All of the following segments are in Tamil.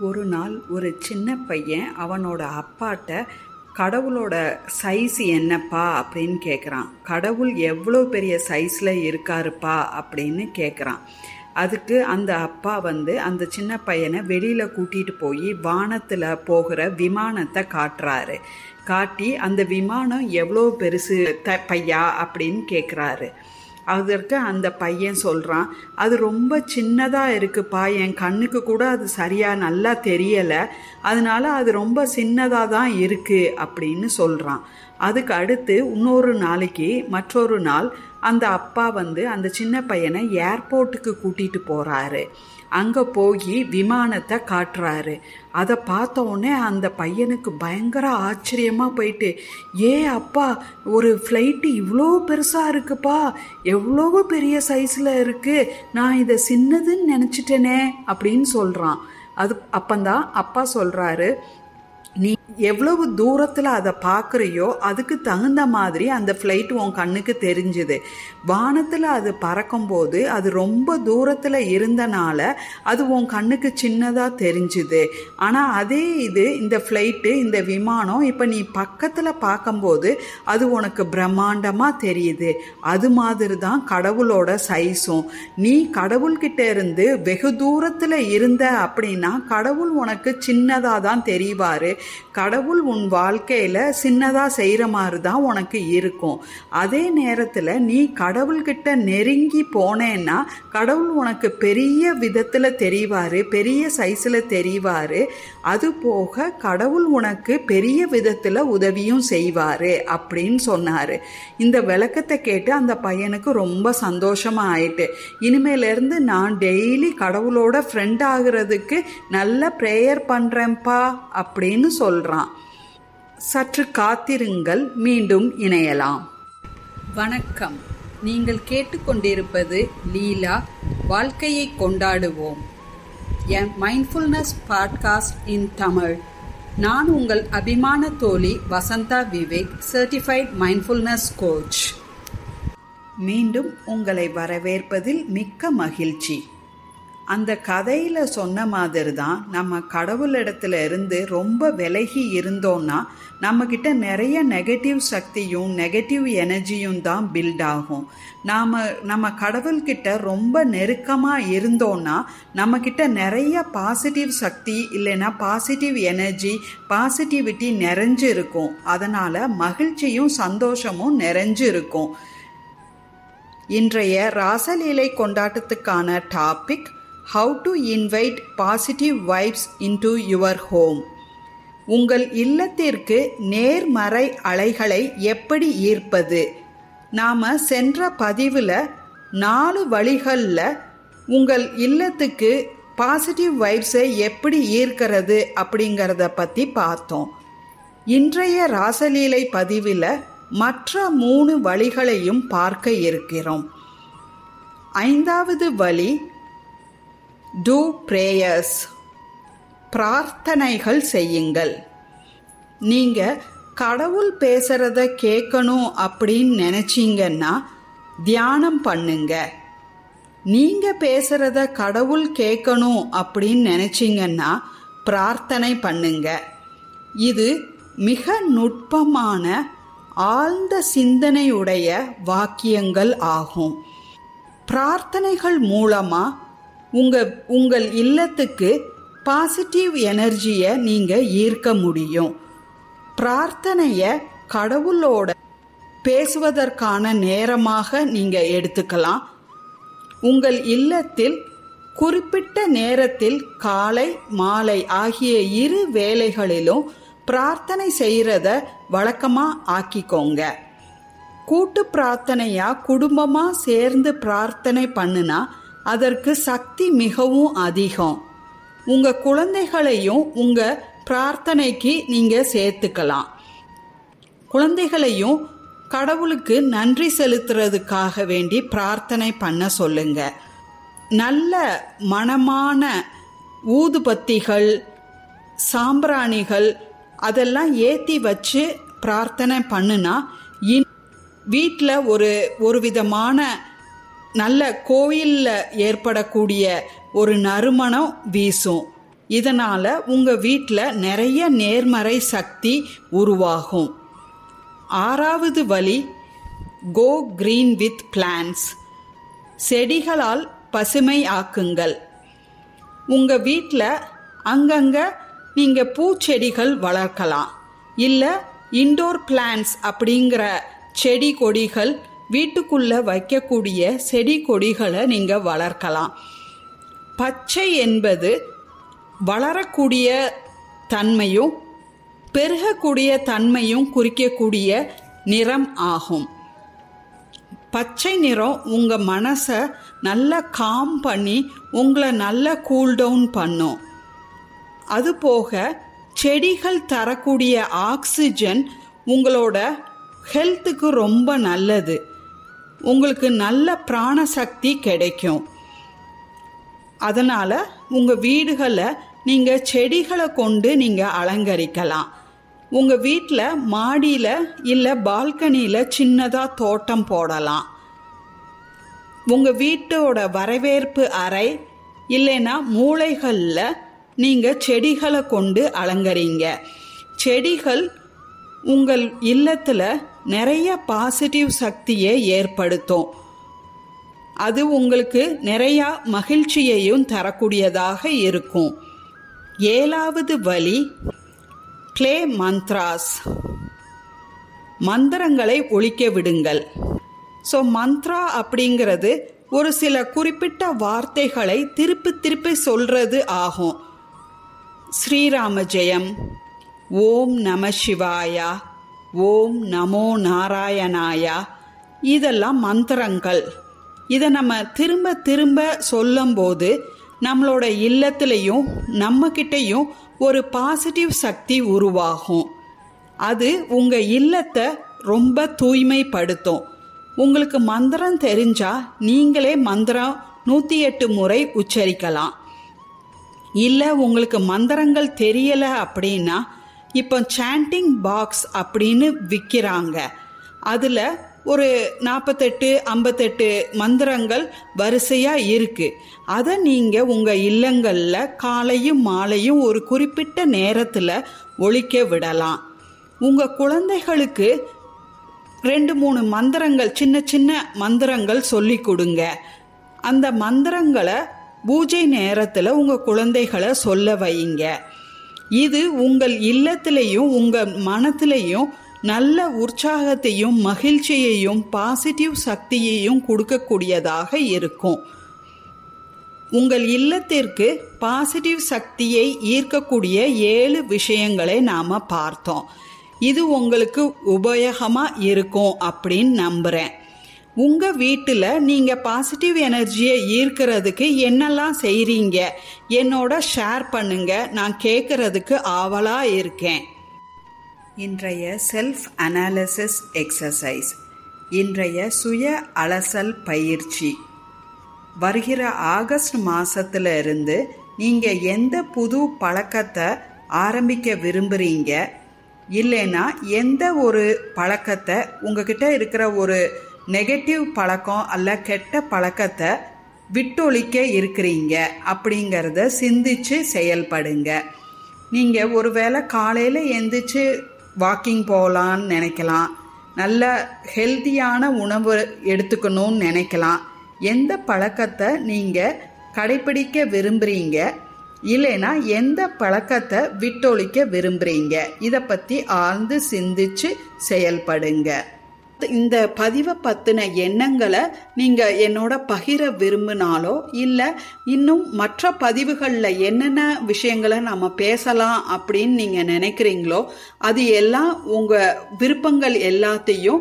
ஒரு நாள் ஒரு சின்ன பையன் அவனோட அப்பாட்ட கடவுளோட சைஸ் என்னப்பா? அப்படின்னு கேட்குறான் கடவுள் எவ்வளோ பெரிய சைஸில் இருக்காருப்பா? அப்படின்னு கேட்குறான் அதுக்கு அந்த அப்பா வந்து அந்த சின்ன பையனை வெளியில் கூட்டிகிட்டு போய் வானத்தில் போகிற விமானத்தை காட்டுறாரு. காட்டி அந்த விமானம் எவ்வளோ பெருசு த பையா? அப்படின்னு கேட்குறாரு அதற்கு அந்த பையன் சொல்கிறான் அது ரொம்ப சின்னதாக இருக்குப்பா என் கண்ணுக்கு கூட அது சரியாக நல்லா தெரியலை அதனால அது ரொம்ப சின்னதாக தான் இருக்குது அப்படின்னு சொல்கிறான் அதுக்கு அடுத்து இன்னொரு நாளைக்கு மற்றொரு நாள் அந்த அப்பா வந்து அந்த சின்ன பையனை ஏர்போர்ட்டுக்கு கூட்டிகிட்டு போகிறாரு அங்கே போய் விமானத்தை காட்டுறாரு. அதை பார்த்த உடனே அந்த பையனுக்கு பயங்கர ஆச்சரியமாக போயிட்டு ஏ அப்பா ஒரு ஃப்ளைட்டு இவ்வளோ பெருசாக இருக்குப்பா எவ்வளோ பெரிய சைஸில் இருக்குது நான் இதை சின்னதுன்னு நினச்சிட்டேனே அப்படின்னு சொல்கிறான் அது அப்பந்தான் அப்பா சொல்கிறாரு எவ்வளவு தூரத்தில் அதை பார்க்குறியோ அதுக்கு தகுந்த மாதிரி அந்த ஃப்ளைட் உன் கண்ணுக்கு தெரிஞ்சுது. வானத்தில் அது பறக்கும்போது அது ரொம்ப தூரத்தில் இருந்தனால அது உன் கண்ணுக்கு சின்னதாக தெரிஞ்சுது. ஆனால் அதே இது இந்த ஃப்ளைட்டு இந்த விமானம் இப்போ நீ பக்கத்தில் பார்க்கும்போது அது உனக்கு பிரம்மாண்டமாக தெரியுது. அது மாதிரி தான் கடவுளோட சைஸும் நீ கடவுள்கிட்ட இருந்து வெகு தூரத்தில் இருந்த அப்படின்னா கடவுள் உனக்கு சின்னதாக தான் தெரிவார். கடவுள் உன் வாழ்க்கையில் சின்னதாக செய்கிற மாதிரி தான் உனக்கு இருக்கும். அதே நேரத்தில் நீ கடவுள்கிட்ட நெருங்கி போனேன்னா கடவுள் உனக்கு பெரிய விதத்தில் தெரிவார் பெரிய சைஸில் தெரிவார். அது போக கடவுள் உனக்கு பெரிய விதத்தில் உதவியும் செய்வார் அப்படின்னு சொன்னார். இந்த விளக்கத்தை கேட்டு அந்த பையனுக்கு ரொம்ப சந்தோஷமாக ஆயிட்டு இனிமேலேருந்து நான் டெய்லி கடவுளோட ஃப்ரெண்ட் ஆகிறதுக்கு நல்ல ப்ரேயர் பண்ணுறேன்ப்பா அப்படின்னு சொல்கிறான் சற்று காத்திருங்கள் மீண்டும் இணையலாம். வணக்கம். நீங்கள் கேட்டுக்கொண்டிருப்பது லீலா வாழ்க்கையை கொண்டாடுவோம். என் மைண்ட்ஃபுல்னஸ் பாட்காஸ்ட் இன் தமிழ். நான் உங்கள் அபிமான தோழி Vasantha Vivek certified mindfulness coach மீண்டும் உங்களை வரவேற்பதில் மிக்க மகிழ்ச்சி. அந்த கதையில் சொன்ன மாதிரி தான் நம்ம கடவுளிடத்துல இருந்து ரொம்ப விலகி இருந்தோம்னா நம்மக்கிட்ட நிறைய நெகட்டிவ் சக்தியும் நெகட்டிவ் எனர்ஜியும் தான் பில்ட் ஆகும். நாம் நம்ம கடவுள்கிட்ட ரொம்ப நெருக்கமாக இருந்தோம்னா நம்மக்கிட்ட நிறைய பாசிட்டிவ் சக்தி இல்லைன்னா பாசிட்டிவ் எனர்ஜி பாசிட்டிவிட்டி நிறைஞ்சு இருக்கும் அதனால் மகிழ்ச்சியும் சந்தோஷமும் நிறைஞ்சு இருக்கும் இன்றைய ராசலீலை கொண்டாட்டத்துக்கான topic how to invite positive vibes into your home உங்கள் இல்லத்திற்கு நேர்மறை அலைகளை எப்படி ஈர்ப்பது? நாம் சென்ற பதிவில் நாலு வழிகளில் உங்கள் இல்லத்துக்கு பாசிட்டிவ் வைப்ஸை எப்படி ஈர்க்கிறது அப்படிங்கிறத பற்றி பார்த்தோம். இன்றைய ராசலீலை பதிவில் மற்ற மூணு வழிகளையும் பார்க்க இருக்கிறோம். ஐந்தாவது வழி டூ ப்ரேயர்ஸ் பிரார்த்தனைகள் செய்யுங்கள். நீங்கள் கடவுள் பேசுகிறத கேட்கணும் அப்படின்னு நினச்சிங்கன்னா தியானம் பண்ணுங்க. நீங்கள் பேசுகிறத கடவுள் கேட்கணும் அப்படின்னு நினச்சிங்கன்னா பிரார்த்தனை பண்ணுங்க. இது மிக நுட்பமான ஆழ்ந்த சிந்தனையுடைய வாக்கியங்கள் ஆகும். பிரார்த்தனைகள் மூலமாக உங்கள் உங்கள் இல்லத்துக்கு பாசிட்டிவ் எனர்ஜியை நீங்கள் ஈர்க்க முடியும். பிரார்த்தனையை கடவுளோட பேசுவதற்கான நேரமாக நீங்கள் எடுத்துக்கலாம். உங்கள் இல்லத்தில் குறிப்பிட்ட நேரத்தில் காலை மாலை ஆகிய இரு வேலைகளிலும் பிரார்த்தனை செய்கிறத வழக்கமாக ஆக்கிக்கோங்க. கூட்டு பிரார்த்தனையா குடும்பமாக சேர்ந்து பிரார்த்தனை பண்ணுனா அதற்கு சக்தி மிகவும் அதிகம். உங்கள் குழந்தைகளையும் உங்கள் பிரார்த்தனைக்கு நீங்கள் சேர்த்துக்கலாம். குழந்தைகளையும் கடவுளுக்கு நன்றி செலுத்துறதுக்காக வேண்டி பிரார்த்தனை பண்ண சொல்லுங்க. நல்ல மனமான ஊதுபத்திகள் சாம்பிராணிகள் அதெல்லாம் ஏற்றி வச்சு பிரார்த்தனை பண்ணுனா வீட்டில் ஒரு ஒரு விதமான நல்ல கோயிலில் ஏற்படக்கூடிய ஒரு நறுமணம் வீசும். இதனால் உங்கள் வீட்டில் நிறைய நேர்மறை சக்தி உருவாகும். ஆறாவது வழி கோ கிரீன் வித் பிளான்ஸ் செடிகளால் பசுமை ஆக்குங்கள். உங்கள் வீட்டில் அங்கங்கே நீங்கள் பூச்செடிகள் வளர்க்கலாம். இல்லை இண்டோர் பிளான்ஸ் அப்படிங்கிற செடி கொடிகள் வீட்டுக்குள்ளே வைக்கக்கூடிய செடி கொடிகளை நீங்கள் வளர்க்கலாம். பச்சை என்பது வளரக்கூடிய தன்மையும் பெருகக்கூடிய தன்மையும் குறிக்கக்கூடிய நிறம் ஆகும். பச்சை நிறம் உங்கள் மனசை நல்லா காம் பண்ணி உங்களை நல்லா கூல் டவுன் பண்ணும். அதுபோக செடிகள் தரக்கூடிய ஆக்சிஜன் உங்களோட ஹெல்த்துக்கு ரொம்ப நல்லது. உங்களுக்கு நல்ல பிராணசக்தி கிடைக்கும். அதனால் உங்கள் வீடுகளை நீங்கள் செடிகளை கொண்டு நீங்கள் அலங்கரிக்கலாம். உங்கள் வீட்டில் மாடியில் இல்லை பால்கனியில் சின்னதாக தோட்டம் போடலாம். உங்கள் வீட்டோட வரவேற்பு அறை இல்லைன்னா மூளைகளில் நீங்கள் செடிகளை கொண்டு அலங்கரிங்க. செடிகள் உங்கள் இல்லத்தில் நிறைய பாசிட்டிவ் சக்தியை ஏற்படுத்தும். அது உங்களுக்கு நிறையா மகிழ்ச்சியையும் தரக்கூடியதாக இருக்கும். ஏழாவது வழி க்ளே மந்த்ராஸ் மந்திரங்களை ஒழிக்க விடுங்கள். ஸோ மந்த்ரா அப்படிங்கிறது ஒரு சில குறிப்பிட்ட வார்த்தைகளை திருப்பி திருப்பி சொல்றது ஆகும். ஸ்ரீராம ஜெயம் ஓம் நம சிவாயா ஓம் நமோ நாராயணாயா. இதெல்லாம் மந்திரங்கள். இதை நம்ம திரும்ப திரும்ப சொல்லும்போது நம்மளோட இல்லத்திலையும் நம்மக்கிட்டேயும் ஒரு பாசிட்டிவ் சக்தி உருவாகும். அது உங்கள் இல்லத்தை ரொம்ப தூய்மைப்படுத்தும். உங்களுக்கு மந்திரம் தெரிஞ்சால் நீங்களே மந்திரம் நூற்றி எட்டு முறை உச்சரிக்கலாம். இல்லை உங்களுக்கு மந்திரங்கள் தெரியலை அப்படின்னா இப்போ சாண்டிங் பாக்ஸ் அப்படின்னு விற்கிறாங்க அதில் ஒரு நாற்பத்தெட்டு ஐம்பத்தெட்டு மந்திரங்கள் வரிசையாக இருக்குது அதை நீங்கள் உங்கள் இல்லங்களில் காலையும் மாலையும் ஒரு குறிப்பிட்ட நேரத்தில் ஒழிக்க விடலாம். உங்கள் குழந்தைகளுக்கு ரெண்டு மூணு மந்திரங்கள் சின்ன சின்ன மந்திரங்கள் சொல்லி கொடுங்க. அந்த மந்திரங்களை பூஜை நேரத்தில் உங்கள் குழந்தைகளை சொல்ல வையுங்க இது உங்கள் இல்லத்திலையும் உங்கள் மனத்திலையும் நல்ல உற்சாகத்தையும் மகிழ்ச்சியையும் பாசிட்டிவ் சக்தியையும் கொடுக்கக்கூடியதாக இருக்கும். உங்கள் இல்லத்திற்கு பாசிட்டிவ் சக்தியை ஈர்க்கக்கூடிய ஏழு விஷயங்களை நாம் பார்த்தோம். இது உங்களுக்கு உபயோகமாக இருக்கும் அப்படின்னு நம்புகிறேன் உங்கள் வீட்டில் நீங்கள் பாசிட்டிவ் எனர்ஜியை ஈர்க்கிறதுக்கு என்னெல்லாம் செய்கிறீங்க என்னோட ஷேர் பண்ணுங்க. நான் கேட்குறதுக்கு ஆவலாக இருக்கேன். இன்றைய செல்ஃப் அனாலிசிஸ் எக்ஸசைஸ் இன்றைய சுய அலசல் பயிற்சி. வருகிற ஆகஸ்ட் மாதத்துல இருந்து நீங்கள் எந்த புது பழக்கத்தை ஆரம்பிக்க விரும்புகிறீங்க இல்லைன்னா எந்த ஒரு பழக்கத்தை உங்ககிட்ட இருக்கிற ஒரு நெகட்டிவ் பழக்கம் அல்ல கெட்ட பழக்கத்தை விட்டொழிக்க இருக்கிறீங்க அப்படிங்கிறத சிந்திச்சு செயல்படுங்க. நீங்கள் ஒருவேளை காலையில் எந்திரிச்சு வாக்கிங் போகலான்னு நினைக்கலாம். நல்ல ஹெல்த்தியான உணவு எடுத்துக்கணும்னு நினைக்கலாம். எந்த பழக்கத்தை நீங்கள் கடைப்பிடிக்க விரும்புகிறீங்க இல்லைன்னா எந்த பழக்கத்தை விட்டொழிக்க விரும்புகிறீங்க இதை பற்றி ஆழ்ந்து சிந்திச்சு செயல்படுங்க. இந்த பதிவை பற்றின எண்ணங்களை நீங்கள் என்னோட பகிர விரும்பினாலோ இல்லை இன்னும் மற்ற பதிவுகளில் என்னென்ன விஷயங்களை நம்ம பேசலாம் அப்படின்னு நீங்கள் நினைக்கிறீங்களோ அது எல்லாம் உங்கள் விருப்பங்கள் எல்லாத்தையும்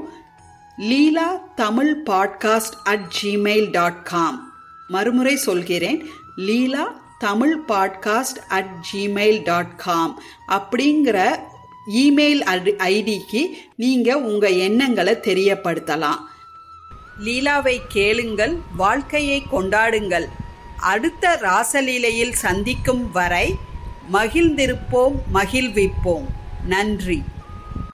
Leela Tamil podcast at Gmail dot com. மறுமுறை சொல்கிறேன். Leela Tamil podcast at Gmail dot com அப்படிங்கிற இமெயில் ஐடிக்கு நீங்கள் உங்கள் எண்ணங்களை தெரியப்படுத்தலாம். லீலாவை கேளுங்கள் வாழ்க்கையை கொண்டாடுங்கள். அடுத்த ராசலீலையில் சந்திக்கும் வரை மகிழ்ந்திருப்போம் மகிழ்விப்போம். நன்றி.